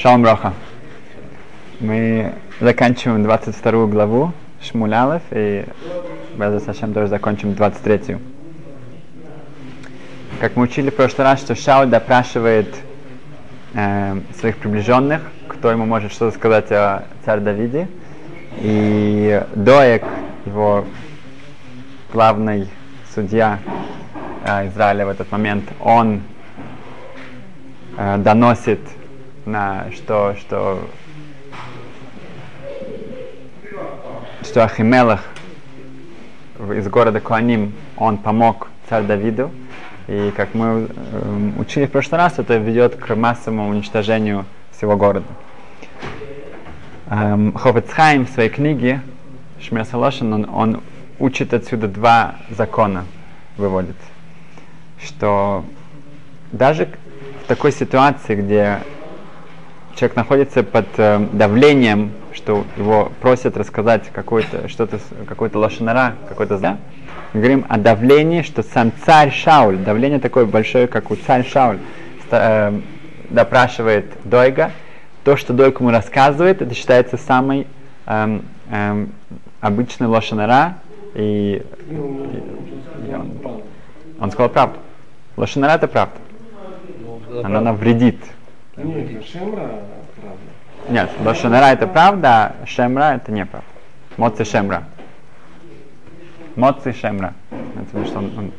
Шалом Роха. Мы заканчиваем 22 главу Шмулялов и Беза Сашем тоже закончим 23. Как мы учили в прошлый раз, что Шауль допрашивает э, своих приближенных, кто ему может что-то сказать о царе Давиде. И Доек, его главный судья э, Израиля в этот момент, он э, доносит на что, что, что Ахимелах из города Куаним, он помог царь Давиду. И как мы э, учили в прошлый раз, это ведет к массовому уничтожению всего города. Эм, Хофецхайм в своей книге Шмер Салошин, он, он учит отсюда два закона, выводит. Что даже в такой ситуации, где человек находится под э, давлением, что его просят рассказать какой-то что-то, какой-то лошанара, какой-то зля, мы говорим о давлении, что сам царь Шауль, давление такое большое, как у царь Шауль, э, допрашивает Дойга, то, что Дойг ему рассказывает, это считается самой эм, эм, обычной лошанара, и, и, и он, он сказал правду. Лошанара это правда. Она навредит. Нет, Шемра правда. Нет, Лошанара это правда, а Шемра это неправда. Моци Шемра. Моци Шемра. Это что он, он.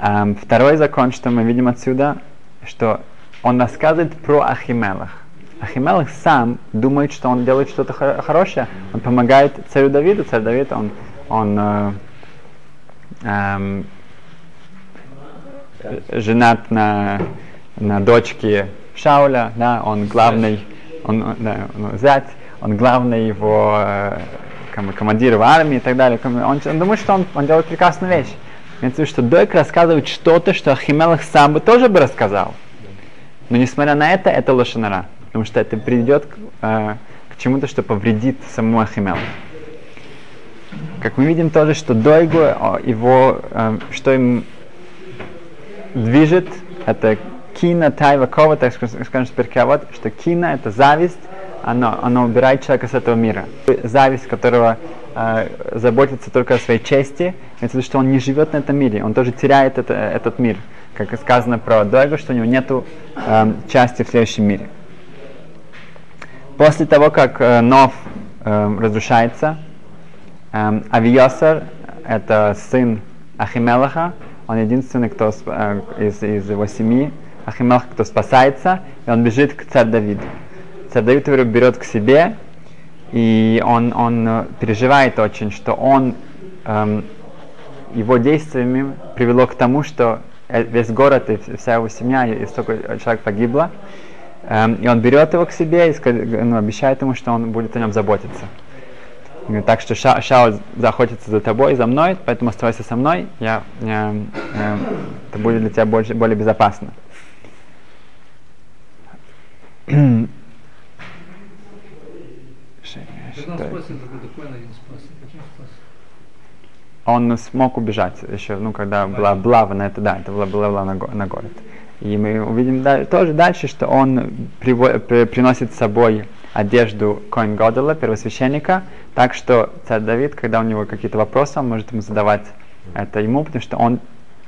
Эм, второй закон, что мы видим отсюда, что он рассказывает про Ахимелах. Ахимелах сам думает, что он делает что-то хор- хорошее, он помогает царю Давиду. Царь Давид, он, он э, эм, женат на, на дочке Шауля, да, он главный, он, да, он зять, он главный его э, ком- командир в армии и так далее. Он, он думает, что он, он делает прекрасную вещь. Имеется в виду, что Дойк рассказывает что-то, что Ахимелах сам бы тоже бы рассказал. Но несмотря на это, это лошанара. Потому что это приведет к, э, к чему-то, что повредит саму Ахимелах. Как мы видим тоже, что Дойгу, его, э, что им движет, это кина, тайва, кова, так скажем теперь что кина это зависть, оно, оно убирает человека с этого мира. Зависть, которого э, заботится только о своей чести, это что он не живет на этом мире, он тоже теряет это, этот мир. Как сказано про Дойгу, что у него нет э, части в следующем мире. После того, как э, Нов э, разрушается, э, Авиосар, это сын Ахимелаха, он единственный, кто э, из, из его семьи, Ахимелах, кто спасается, и он бежит к царь Давиду. Царь Давид его берет к себе, и он, он э, переживает очень, что он эм, его действиями привело к тому, что весь город и вся его семья, и столько человек погибло. Эм, и он берет его к себе и ну, обещает ему, что он будет о нем заботиться. Говорит, так что Ша, Шаул заохотится за тобой, за мной, поэтому оставайся со мной, я, я, я, это будет для тебя больше, более безопасно. Он смог убежать еще, ну, когда была облава на это, да, это была облава на, на город. И мы увидим да, тоже дальше, что он приво- при, приносит с собой одежду Коин Годела, первосвященника, так что царь Давид, когда у него какие-то вопросы, он может ему задавать это ему, потому что он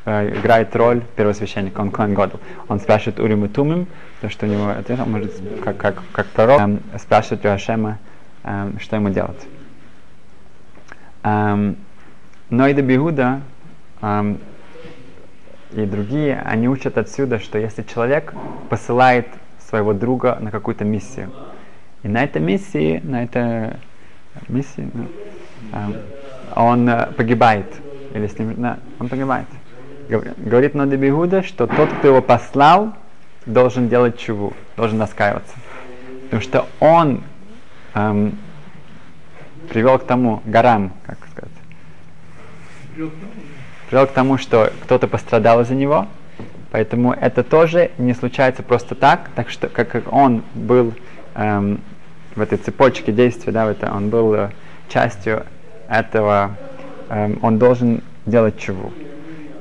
э, играет роль первосвященника, он Коин Годел. Он спрашивает Урим и Тумим, потому что у него ответ, он может, как, как, как пророк, эм, спрашивать у Ашема, эм, что ему делать. Эм, но и Биуда эм, и другие, они учат отсюда, что если человек посылает своего друга на какую-то миссию, и на этой миссии, на этой миссии, ну, э, он э, погибает, или с ним, да, он погибает. Говорит Ноди Бигуда, что тот, кто его послал, должен делать чуву, должен раскаиваться. Потому что он эм, привел к тому, горам, как сказать, привел к тому, что кто-то пострадал из-за него, поэтому это тоже не случается просто так, так что как он был эм, в этой цепочке действий, да, в это, он был э, частью этого, эм, он должен делать чего.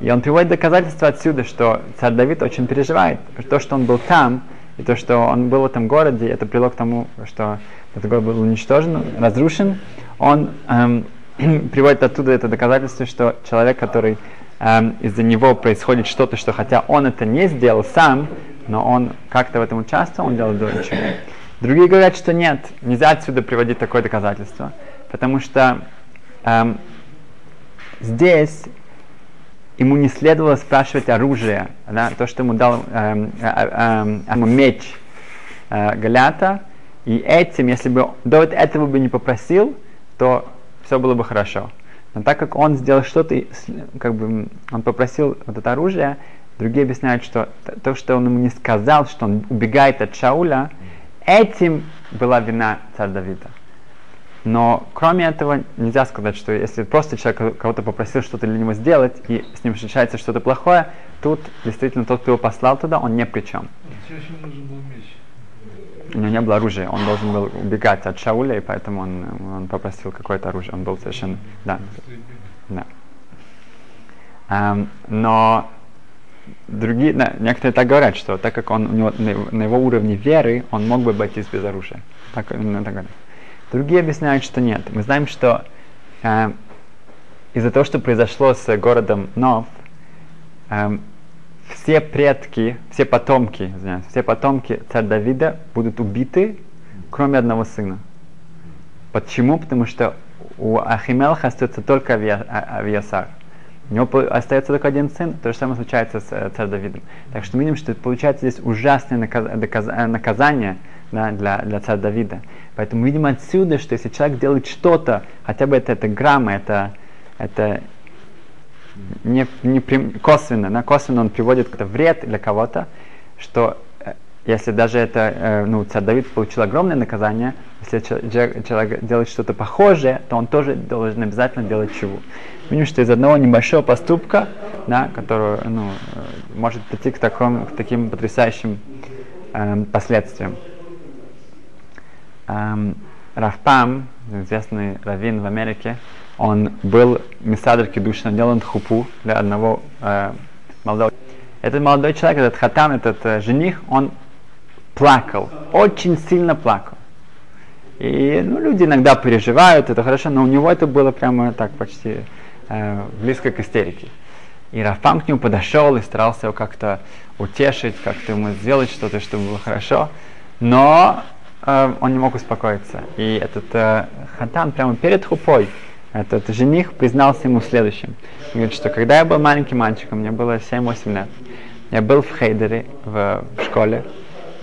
И он приводит доказательства отсюда, что царь Давид очень переживает. То, что он был там, И то, что он был в этом городе, это привело к тому, что этот город был уничтожен, разрушен. Он эм, приводит оттуда это доказательство, что человек, который эм, из-за него происходит что-то, что хотя он это не сделал сам, но он как-то в этом участвовал, он делал до ничего. Другие говорят, что нет, нельзя отсюда приводить такое доказательство, потому что эм, здесь ему не следовало спрашивать оружие, да, то, что ему дал эм, э, э, э, меч э, Галята, и этим, если бы до этого бы не попросил, то все было бы хорошо. Но так как он сделал что-то, как бы он попросил вот это оружие, другие объясняют, что то, что он ему не сказал, что он убегает от Шауля, этим была вина царя Давида. Но кроме этого нельзя сказать, что если просто человек кого-то попросил что-то для него сделать, и с ним случается что-то плохое, тут действительно тот, кто его послал туда, он ни при чем. У него не было оружия, он должен был убегать от Шауля, и поэтому он, он попросил какое-то оружие. Он был совершенно... Да. да. Um, но другие, да, некоторые так говорят, что так как он у него на его уровне веры, он мог бы обойтись без оружия. Так, ну, так говорят. Другие объясняют, что нет. Мы знаем, что э, из-за того, что произошло с городом Нов, э, все предки, все потомки, извиняюсь, все потомки царя Давида будут убиты, кроме одного сына. Почему? Потому что у Ахимелха остается только Авиасар. У него остается только один сын, то же самое случается с э, царем Давидом. Так что мы видим, что получается здесь ужасное наказ, наказание да, для, для царя Давида. Поэтому мы видим отсюда, что если человек делает что-то, хотя бы это, это грамма, это, это не, не косвенно, да, косвенно он приводит какой-то вред для кого-то, что э, если даже это, э, ну, царь Давид получил огромное наказание, если человек делает что-то похожее, то он тоже должен обязательно делать чего. Видим, что из одного небольшого поступка, да, который ну, э, может прийти к, такому, к таким потрясающим э, последствиям. Эм, Рафпам, известный раввин в Америке, он был мисадр кедушин, делал хупу для одного э, молодого. Этот молодой человек, этот хатам, этот э, жених, он плакал, очень сильно плакал. И ну, люди иногда переживают, это хорошо, но у него это было прямо так почти э, близко к истерике. И Рафам к нему подошел и старался его как-то утешить, как-то ему сделать что-то, чтобы было хорошо. Но э, он не мог успокоиться. И этот э, хатан прямо перед хупой, этот жених признался ему следующим. Он говорит, что когда я был маленьким мальчиком, мне было 7-8 лет, я был в Хейдере, в, в школе,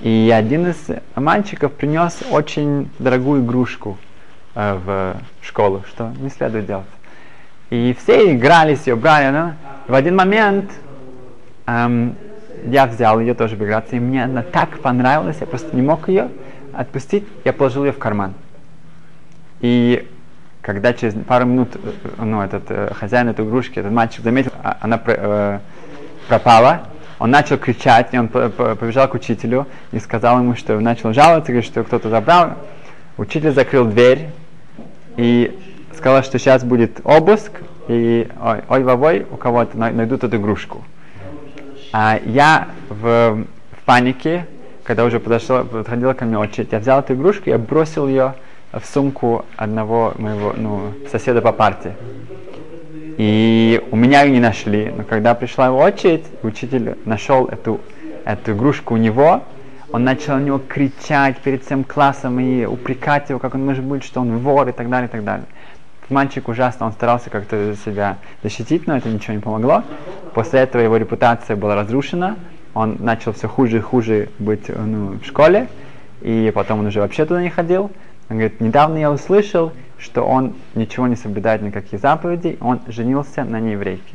и один из мальчиков принес очень дорогую игрушку э, в школу, что не следует делать. И все игрались, ее брали. Ну, в один момент эм, я взял ее тоже в и мне она так понравилась, я просто не мог ее отпустить, я положил ее в карман. И когда через пару минут э, ну, этот э, хозяин этой игрушки, этот мальчик заметил, а, она э, пропала, он начал кричать, и он побежал к учителю и сказал ему, что начал жаловаться, говорит, что кто-то забрал. Учитель закрыл дверь и сказал, что сейчас будет обыск, и ой, ой вовой, у кого-то найдут эту игрушку. А я в, в панике когда уже подошла, подходила ко мне очередь, я взял эту игрушку, я бросил ее в сумку одного моего ну, соседа по парте. И у меня ее не нашли. Но когда пришла его очередь, учитель нашел эту, эту игрушку у него, он начал на него кричать перед всем классом и упрекать его, как он может быть, что он вор и так далее, и так далее. Мальчик ужасно, он старался как-то себя защитить, но это ничего не помогло. После этого его репутация была разрушена, он начал все хуже и хуже быть ну, в школе, и потом он уже вообще туда не ходил. Он говорит, недавно я услышал, что он ничего не соблюдает, никаких заповедей, он женился на нееврейке.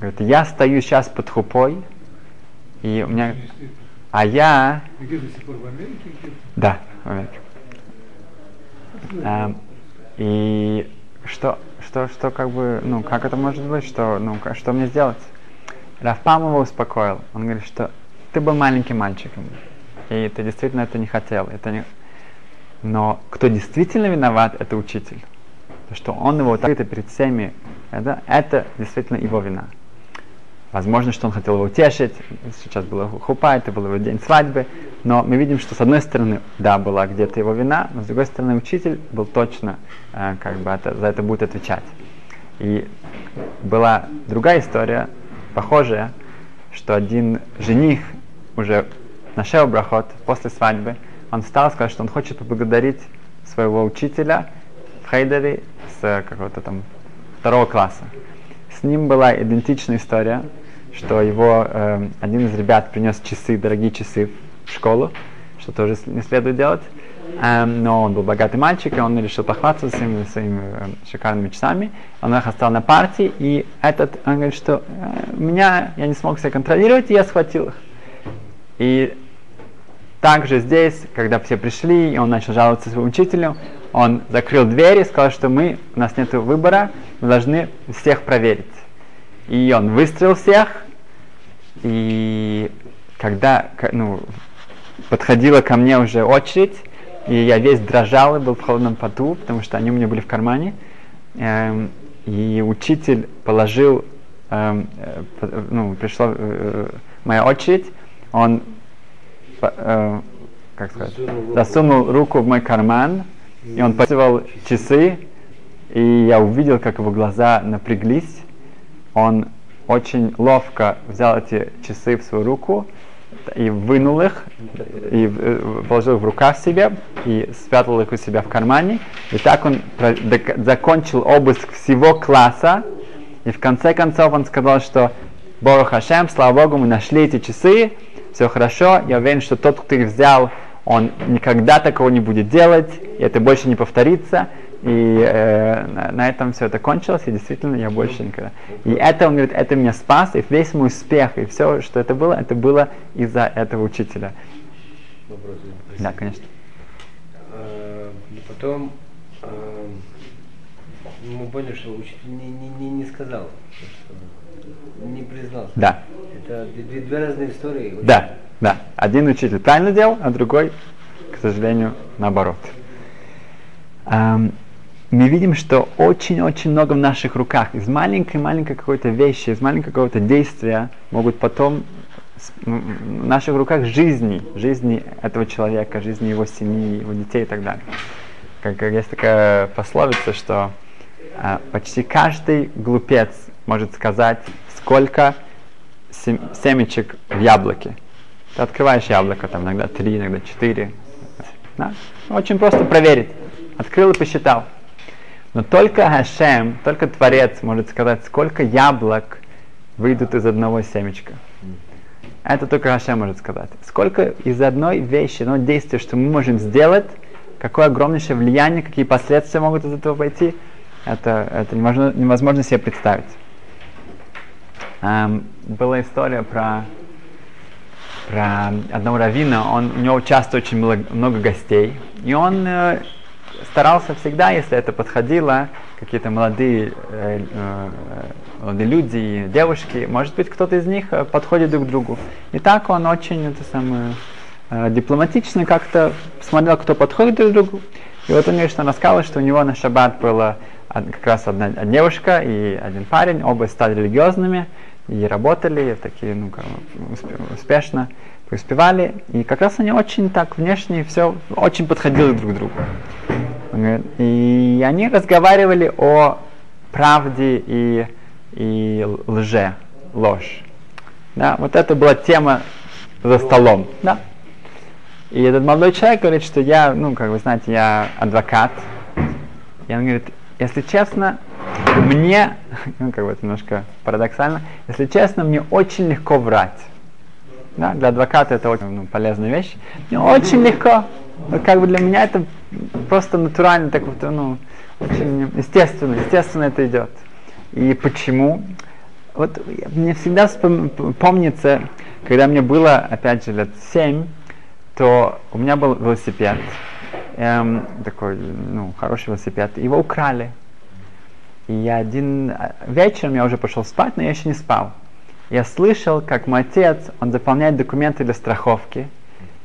Говорит, я стою сейчас под хупой, и у меня... А я... Да, в Америке. А, и что, что, что как бы, ну, как это может быть, что, ну, что мне сделать? Рафпам его успокоил. Он говорит, что ты был маленьким мальчиком, и ты действительно это не хотел. Это не... Но кто действительно виноват, это учитель. То, что он его так это перед всеми, это, это действительно его вина. Возможно, что он хотел его утешить. Сейчас была хупа, это был его день свадьбы. Но мы видим, что с одной стороны, да, была где-то его вина, но с другой стороны, учитель был точно, э, как бы это, за это будет отвечать. И была другая история, похожая, что один жених уже нашел брахот после свадьбы, он встал и сказал, что он хочет поблагодарить своего учителя в Хейдере с какого-то там второго класса. С ним была идентичная история, что его э, один из ребят принес часы, дорогие часы в школу, что тоже не следует делать. Эм, но он был богатый мальчик, и он решил похвастаться своими, своими э, шикарными часами. Он их оставил на партии, и этот, он говорит, что э, меня, я не смог себя контролировать, и я схватил их. И также здесь, когда все пришли, и он начал жаловаться своему учителю, он закрыл дверь и сказал, что мы, у нас нет выбора, мы должны всех проверить. И он выстроил всех, и когда ну, подходила ко мне уже очередь, и я весь дрожал и был в холодном поту, потому что они у меня были в кармане. Эм, и учитель положил, эм, э, ну, пришла э, моя очередь, он, э, как сказать, засунул руку в мой карман, и он показывал часы, и я увидел, как его глаза напряглись. Он очень ловко взял эти часы в свою руку, и вынул их, и э, положил их в рукав себе, и спрятал их у себя в кармане. И так он закончил обыск всего класса, и в конце концов он сказал, что Бору Хашем, слава Богу, мы нашли эти часы, все хорошо, я уверен, что тот, кто их взял, он никогда такого не будет делать, и это больше не повторится. И э, на, этом все это кончилось, и действительно я больше никогда. И это, он говорит, это меня спас, и весь мой успех, и все, что это было, это было из-за этого учителя. Вопрос, да, конечно. А, потом а, мы поняли, что учитель не, не, не, не сказал, не признался. Да. Это две, две разные истории. Да, да. Один учитель правильно делал, а другой, к сожалению, наоборот. Um, мы видим, что очень-очень много в наших руках. Из маленькой-маленькой какой-то вещи, из маленького какого-то действия могут потом в наших руках жизни, жизни этого человека, жизни его семьи, его детей и так далее. Как, как есть такая пословица, что а, почти каждый глупец может сказать, сколько сем, семечек в яблоке. Ты открываешь яблоко, там иногда три, иногда четыре. Да? Очень просто проверить. Открыл и посчитал. Но только Хашем, только Творец может сказать, сколько яблок выйдут из одного семечка. Это только Хашем может сказать. Сколько из одной вещи, одного действия, что мы можем сделать, какое огромнейшее влияние, какие последствия могут из этого пойти, это, это невозможно, невозможно себе представить. Um, была история про, про одного равина, он, у него часто очень много, много гостей, и он э, старался всегда, если это подходило, какие-то молодые, э, э, молодые люди, девушки, может быть, кто-то из них э, подходит друг к другу. И так он очень это самое, э, дипломатично как-то смотрел, кто подходит друг к другу. И вот он, конечно, рассказал, что у него на шаббат была как раз одна, девушка и один парень, оба стали религиозными и работали такие, ну, как, успешно преуспевали. И как раз они очень так внешне все очень подходили друг к другу. И они разговаривали о правде и, и лже, ложь. Да, вот это была тема за столом. Да. И этот молодой человек говорит, что я, ну, как вы знаете, я адвокат. И он говорит, если честно, мне, ну, как бы это немножко парадоксально, если честно, мне очень легко врать. Да, для адвоката это очень ну, полезная вещь. Мне очень легко. Как бы для меня это просто натурально, так вот, ну, очень естественно, естественно это идет. И почему? Вот мне всегда помнится, когда мне было, опять же, лет семь, то у меня был велосипед, эм, такой, ну, хороший велосипед, его украли. И я один э, вечером я уже пошел спать, но я еще не спал. Я слышал, как мой отец, он заполняет документы для страховки,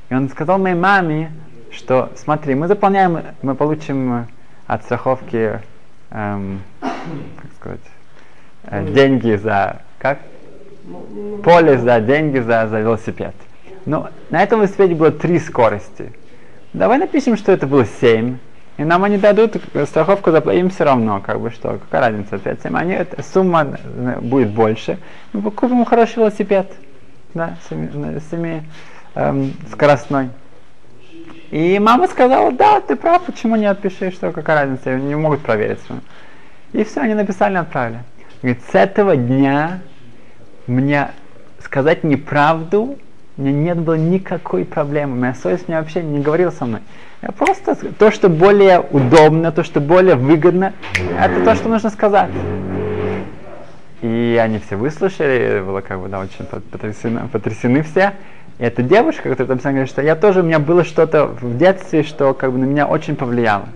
и он сказал моей маме, что смотри, мы заполняем, мы получим от страховки, эм, как сказать, э, деньги за как полис, за деньги за, за велосипед. Но на этом велосипеде было три скорости. Давай напишем, что это было 7. И нам они дадут страховку, им все равно, как бы что, какая разница, 5-7. Они, эта сумма э, будет больше. Мы купим хороший велосипед, да, семи, семи эм, скоростной. И мама сказала, да, ты прав, почему не отпиши, что какая разница, они не могут проверить. И все, они написали, отправили. Говорит, с этого дня мне сказать неправду у меня нет было никакой проблемы. Моя совесть мне вообще не говорила со мной. Я просто то, что более удобно, то, что более выгодно, это то, что нужно сказать. И они все выслушали, было как бы да, очень потрясены, потрясены все. И эта девушка, которая там говорит, что я тоже, у меня было что-то в детстве, что как бы на меня очень повлияло.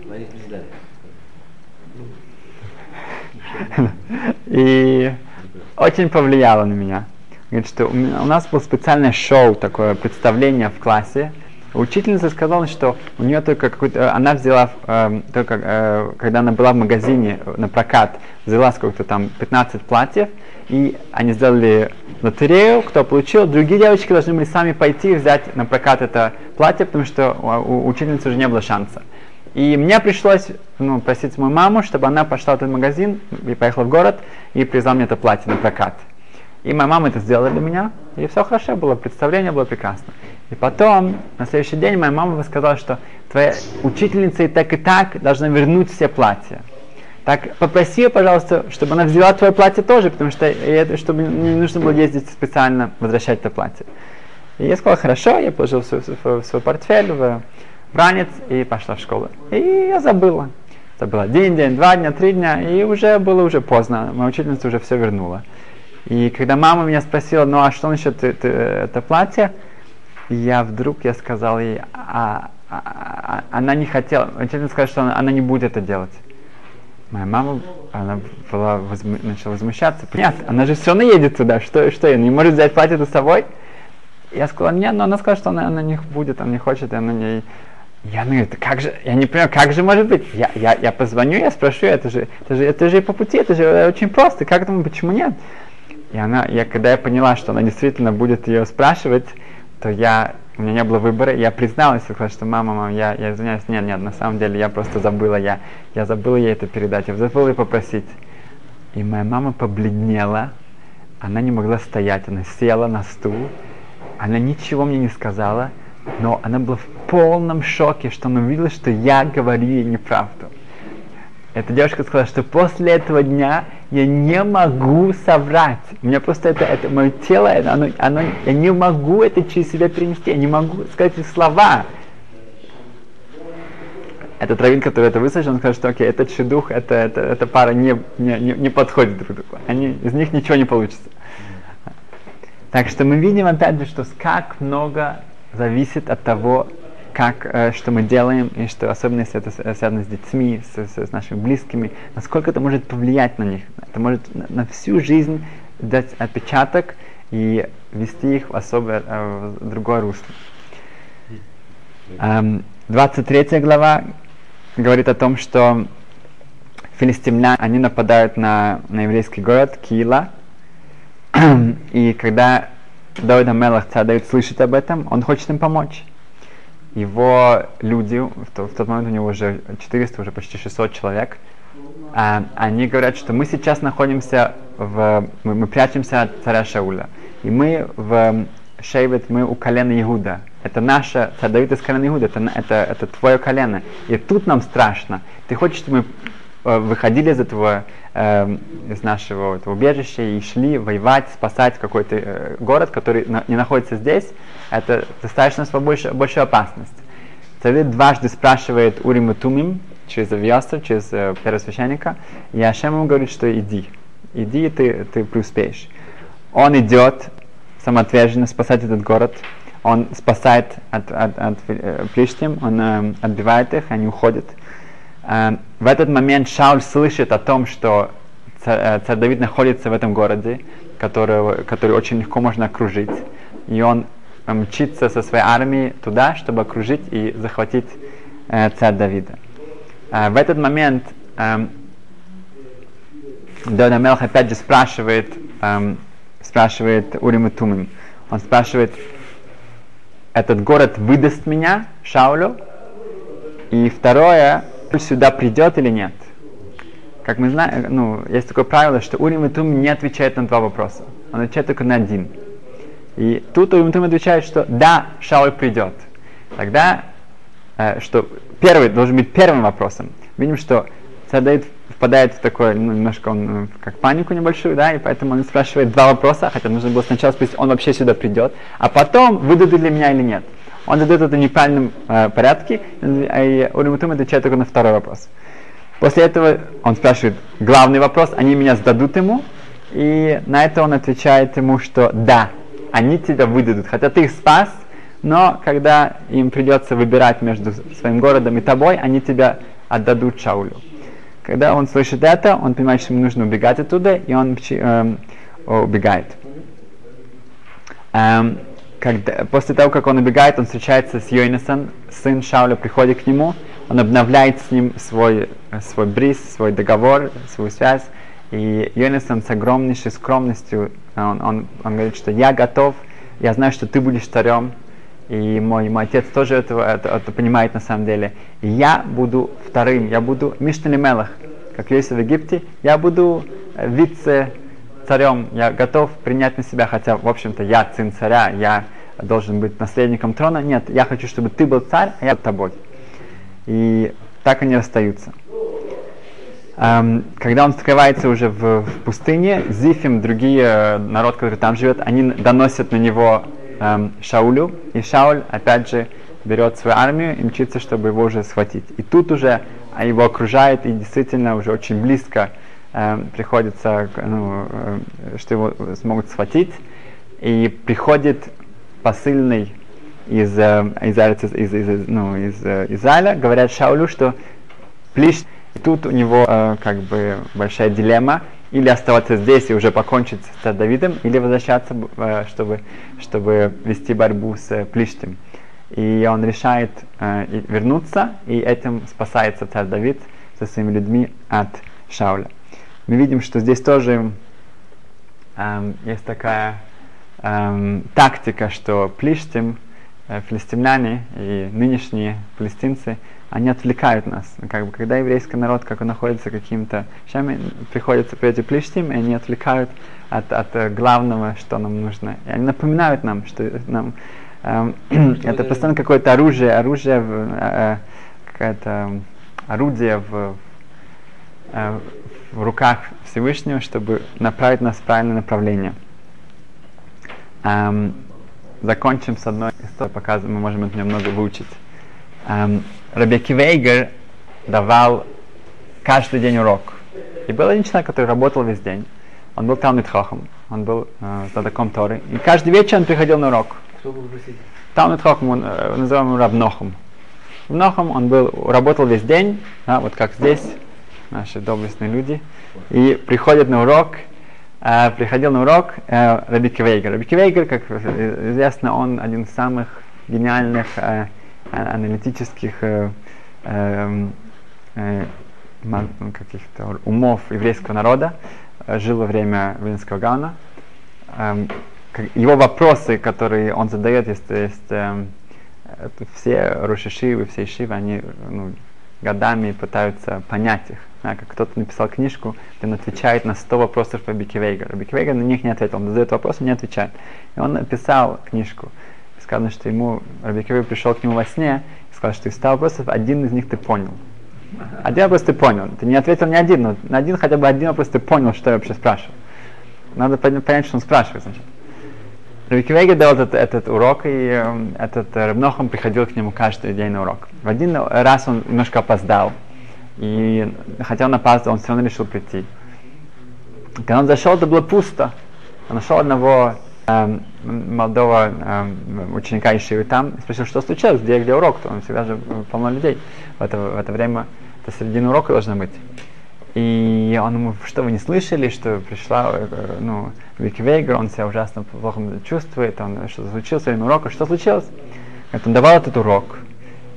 И очень повлияло на меня. Говорит, что у нас было специальное шоу, такое представление в классе. Учительница сказала, что у нее только какой-то, она взяла, э, только э, когда она была в магазине на прокат, взяла сколько-то там 15 платьев, и они сделали лотерею, кто получил. Другие девочки должны были сами пойти и взять на прокат это платье, потому что у учительницы уже не было шанса. И мне пришлось ну, просить мою маму, чтобы она пошла в этот магазин и поехала в город и привезла мне это платье на прокат. И моя мама это сделала для меня, и все хорошо было, представление было прекрасно. И потом, на следующий день, моя мама сказала, что твоя учительница и так и так должна вернуть все платья. Так попроси ее, пожалуйста, чтобы она взяла твое платье тоже, потому что это, чтобы не нужно было ездить специально возвращать это платье. И я сказала, хорошо, я положил свой, свой, свой портфель в ранец и пошла в школу. И я забыла. Забыла один день, два дня, три дня, и уже было уже поздно. Моя учительница уже все вернула. И когда мама меня спросила, ну а что насчет ты, ты, это платье, я вдруг я сказал ей, а, а, а, она не хотела, честно сказать, что она, она не будет это делать. Моя мама, она была, возму, начала возмущаться. Нет, она же все равно едет туда, что, что я, не может взять платье с собой? Я сказала, нет, но она сказала, что она, она не будет, она не хочет, и она не... Я говорю, как же, я не понимаю, как же может быть? Я, я, я позвоню, я спрошу, это же, это же, это же по пути, это же очень просто, как это, почему нет? И она, я, когда я поняла, что она действительно будет ее спрашивать, то я, у меня не было выбора, я призналась, сказала, что мама, мама, я, я извиняюсь, нет, нет, на самом деле я просто забыла, я, я забыла ей это передать, я забыла ей попросить. И моя мама побледнела, она не могла стоять, она села на стул, она ничего мне не сказала, но она была в полном шоке, что она увидела, что я говорю ей неправду. Эта девушка сказала, что после этого дня я не могу соврать. У меня просто это, это мое тело, оно, оно, я не могу это через себя перенести, я не могу сказать эти слова. Этот раввин, который это высажен, он скажет, что окей, этот шедух, это, это, эта пара не, не, не, не подходит друг другу. Они, из них ничего не получится. Так что мы видим опять же, что как много зависит от того, как, э, что мы делаем, и что особенно если это связано с детьми, с, с, с нашими близкими, насколько это может повлиять на них. Это может на, всю жизнь дать отпечаток и вести их в особое, э, в другое русло. Эм, 23 глава говорит о том, что филистимляне, они нападают на, на еврейский город Киила, и когда Давид Амелах Цадавид слышит об этом, он хочет им помочь его люди, в, то, в тот момент у него уже 400, уже почти 600 человек, а, они говорят, что мы сейчас находимся в, мы, мы прячемся от царя Шауля, и мы в Шейвет, мы у колена Иуда. Это наше, царь Давид из колена Иуда, это, это, это твое колено. И тут нам страшно. Ты хочешь, чтобы мы Э, выходили из этого, э, из нашего этого убежища и шли воевать, спасать какой-то э, город, который на, не находится здесь, это доставит нас больше, большую опасность. Царь дважды спрашивает Урим и Тумим через Авиасов, через э, первосвященника, и Ашем ему говорит, что иди, иди, ты, ты преуспеешь. Он идет самоотверженно спасать этот город, он спасает от, от, от, от э, Плештим, он э, отбивает их, они уходят. Эм, в этот момент Шауль слышит о том, что царь, э, Давид находится в этом городе, который, который очень легко можно окружить. И он мчится со своей армией туда, чтобы окружить и захватить э, царь Давида. Э, в этот момент э, Давид Амелх опять же спрашивает, э, спрашивает Урим и Тумим. Он спрашивает, этот город выдаст меня, Шаулю? И второе, сюда придет или нет? Как мы знаем, ну, есть такое правило, что Урим и Тум не отвечает на два вопроса. Он отвечает только на один. И тут Урим и Тум отвечает, что да, Шауль придет. Тогда, э, что первый должен быть первым вопросом. Видим, что Давид впадает в такой, ну, немножко он, как панику небольшую, да, и поэтому он спрашивает два вопроса, хотя нужно было сначала спросить, он вообще сюда придет, а потом выдадут ли меня или нет. Он задает это в неправильном э, порядке, и Урим Тум отвечает только на второй вопрос. После этого он спрашивает главный вопрос, они меня сдадут ему, и на это он отвечает ему, что да, они тебя выдадут, хотя ты их спас, но когда им придется выбирать между своим городом и тобой, они тебя отдадут Шаулю. Когда он слышит это, он понимает, что ему нужно убегать оттуда, и он эм, убегает. Эм, когда, после того, как он убегает, он встречается с Йойнесом, сын Шауля приходит к нему, он обновляет с ним свой, свой бриз, свой договор, свою связь, и Йонасан с огромнейшей скромностью, он, он, он говорит, что я готов, я знаю, что ты будешь царем, и мой, мой отец тоже этого, это, это понимает на самом деле. И я буду вторым, я буду Миштали Мелах, как Йосиф в Египте, я буду э, вице-царем, я готов принять на себя, хотя, в общем-то, я сын царя, я должен быть наследником трона. Нет, я хочу, чтобы ты был царь, а я тобой. И так они расстаются. Эм, когда он скрывается уже в, в пустыне, Зифим, другие э, народ, который там живет, они доносят на него эм, Шаулю, и Шауль, опять же, берет свою армию и мчится, чтобы его уже схватить. И тут уже а его окружает, и действительно уже очень близко э, приходится, ну, э, что его смогут схватить. И приходит посыльный из, э, из, из, из, ну, из э, Израиля, говорят Шаулю, что Плиш, тут у него как бы большая дилемма, или оставаться здесь и уже покончить с Давидом, или возвращаться, чтобы, чтобы вести борьбу с э, Плиштем. И он решает вернуться, и этим спасается царь Давид со своими людьми от Шауля. Мы видим, что здесь тоже э, есть такая э, тактика, что Плиштим, э, филистимляне и нынешние палестинцы – они отвлекают нас. Как бы, когда еврейский народ, как он находится каким-то вещами, приходится прежде плештим, и они отвлекают от, от э, главного, что нам нужно. И они напоминают нам, что нам э, это постоянно какое-то оружие, оружие, в, э, э какое-то орудие в, э, в руках Всевышнего, чтобы направить нас в правильное направление. Эм, закончим с одной историей, показываем, мы можем от нее много выучить. Эм, Рабеки Вейгер давал каждый день урок. И был один человек, который работал весь день. Он был Талмит Хохом, он был э, знатоком Торы. И каждый вечер он приходил на урок. Кто был? Талмит Хохом, он, э, называем его Равнохом. Равнохом он был, работал весь день, да, вот как здесь, наши доблестные люди. И приходит на урок, э, приходил на урок э, Раби Кивейгер. Раби Кивейгер, как известно, он один из самых гениальных э, а, аналитических э, э, э, каких-то умов еврейского народа, э, жил во время Вильнского Гауна. Э, его вопросы, которые он задает, есть, есть э, все Рошишивы, все Шивы, они ну, годами пытаются понять их. Да, как кто-то написал книжку, где он отвечает на 100 вопросов по Бикивейгеру. Бикивейгер на них не ответил, он задает вопросы, не отвечает. И он написал книжку сказано, что ему Рабикиви пришел к нему во сне и сказал, что из 100 вопросов один из них ты понял. Один вопрос ты понял. Ты не ответил ни один, но на один хотя бы один вопрос ты понял, что я вообще спрашивал. Надо понять, что он спрашивает, значит. Рабикивеги дал этот, этот урок, и э, этот э, Рабнохам приходил к нему каждый день на урок. В один раз он немножко опоздал, и хотя он опаздывал, он все равно решил прийти. Когда он зашел, это было пусто. Он нашел одного Эм, молодого э, ученика Ишивы там, спросил, что случилось, где, где урок, то он всегда же э, полно людей. В это, в это время это середина урока должна быть. И он ему, что вы не слышали, что пришла, э, ну, Вики Вейгер, он себя ужасно плохо чувствует, он что-то случилось во время урока, что случилось? Это он давал этот урок,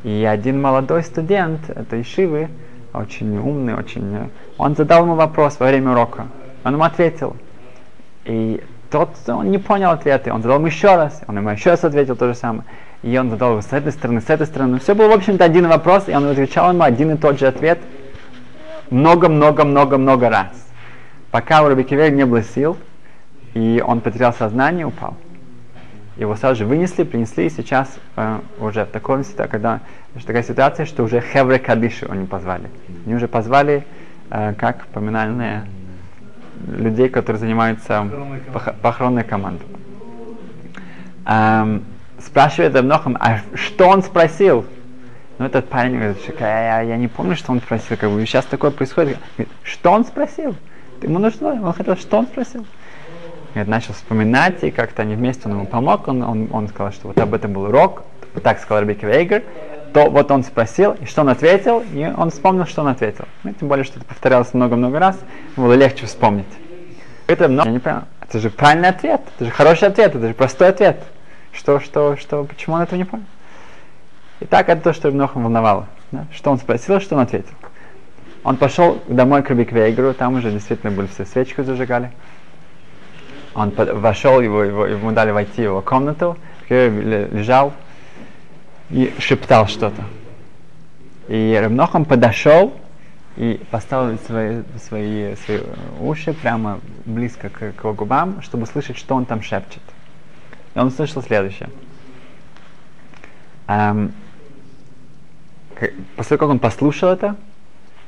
и один молодой студент, это Ишивы, очень умный, очень, он задал ему вопрос во время урока, он ему ответил. И тот, он не понял ответа, он задал ему еще раз, он ему еще раз ответил то же самое. И он задал его с этой стороны, с этой стороны. Все был, в общем-то, один вопрос, и он отвечал ему один и тот же ответ много-много-много-много раз. Пока у Рабикивея не было сил, и он потерял сознание, упал. Его сразу же вынесли, принесли, и сейчас э, уже в таком ситуации, когда такая ситуация, что уже Хевре Кадиши они позвали. Они уже позвали э, как поминальные людей, которые занимаются пох- похоронной командой. Эм, спрашивает Абнохам, а что он спросил? Ну, этот парень говорит, я, я не помню, что он спросил, как бы сейчас такое происходит. Говорит, что он спросил? Ему нужно, он хотел, что он спросил? Говорит, начал вспоминать, и как-то они вместе, он ему помог, он, он, он сказал, что вот об этом был урок, так сказал Рабики Вейгер, то вот он спросил, и что он ответил, и он вспомнил, что он ответил. Ну, тем более, что это повторялось много-много раз, было легче вспомнить. Это много, я не понял, это же правильный ответ, это же хороший ответ, это же простой ответ. Что, что, что, почему он этого не понял? И так это то, что Рабнохам волновало. Да? Что он спросил, что он ответил. Он пошел домой к Рабиквейгеру, там уже действительно были все свечку зажигали. Он вошел, его, его, ему дали войти в его комнату, лежал и шептал что-то. И Рабнохам подошел и поставил свои, свои, свои уши прямо близко к, к его губам, чтобы слышать, что он там шепчет. И он услышал следующее. Эм, после того, как он послушал это,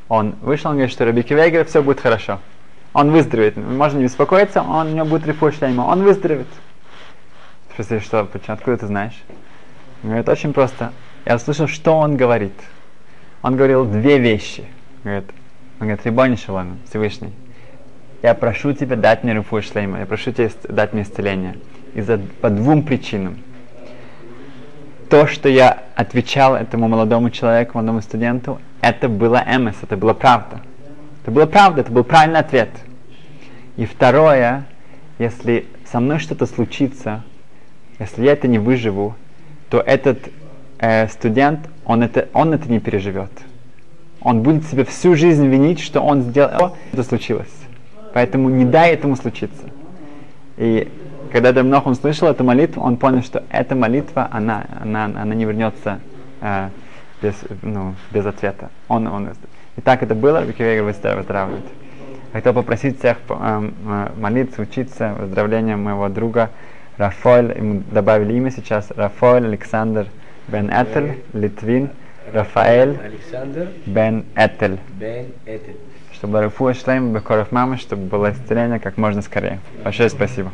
он вышел, он говорит, что Раби Кивейгер, все будет хорошо. Он выздоровеет. Можно не беспокоиться, он, у него будет репушляйма. Он выздоровеет. Спросили, что, почему, откуда ты знаешь? Говорит, очень просто. Я слышал, что он говорит. Он говорил две вещи. Говорит, он говорит, Рибони Шалом, Всевышний, я прошу тебя дать мне репушляйма, я прошу тебя дать мне исцеление. Из-за, по двум причинам то, что я отвечал этому молодому человеку, молодому студенту, это было МС, это была правда. Это была правда, это был правильный ответ. И второе, если со мной что-то случится, если я это не выживу, то этот э, студент, он это, он это не переживет. Он будет себе всю жизнь винить, что он сделал, это случилось. Поэтому не дай этому случиться. И когда Дамнохом слышал эту молитву, он понял, что эта молитва, она, она, она не вернется э, без, ну, без ответа. Он, он, и так это было, Викивейгер выздоравливает. Хотел попросить всех э, молиться, учиться выздоровлением моего друга Рафаэль, ему добавили имя сейчас, Рафаэль Александр Бен Этель, Литвин, Рафаэль Александр Бен Этель. Бен Этель. Чтобы Рафуа Шлейм Бекоров Мамы, чтобы было исцеление как можно скорее. Большое спасибо.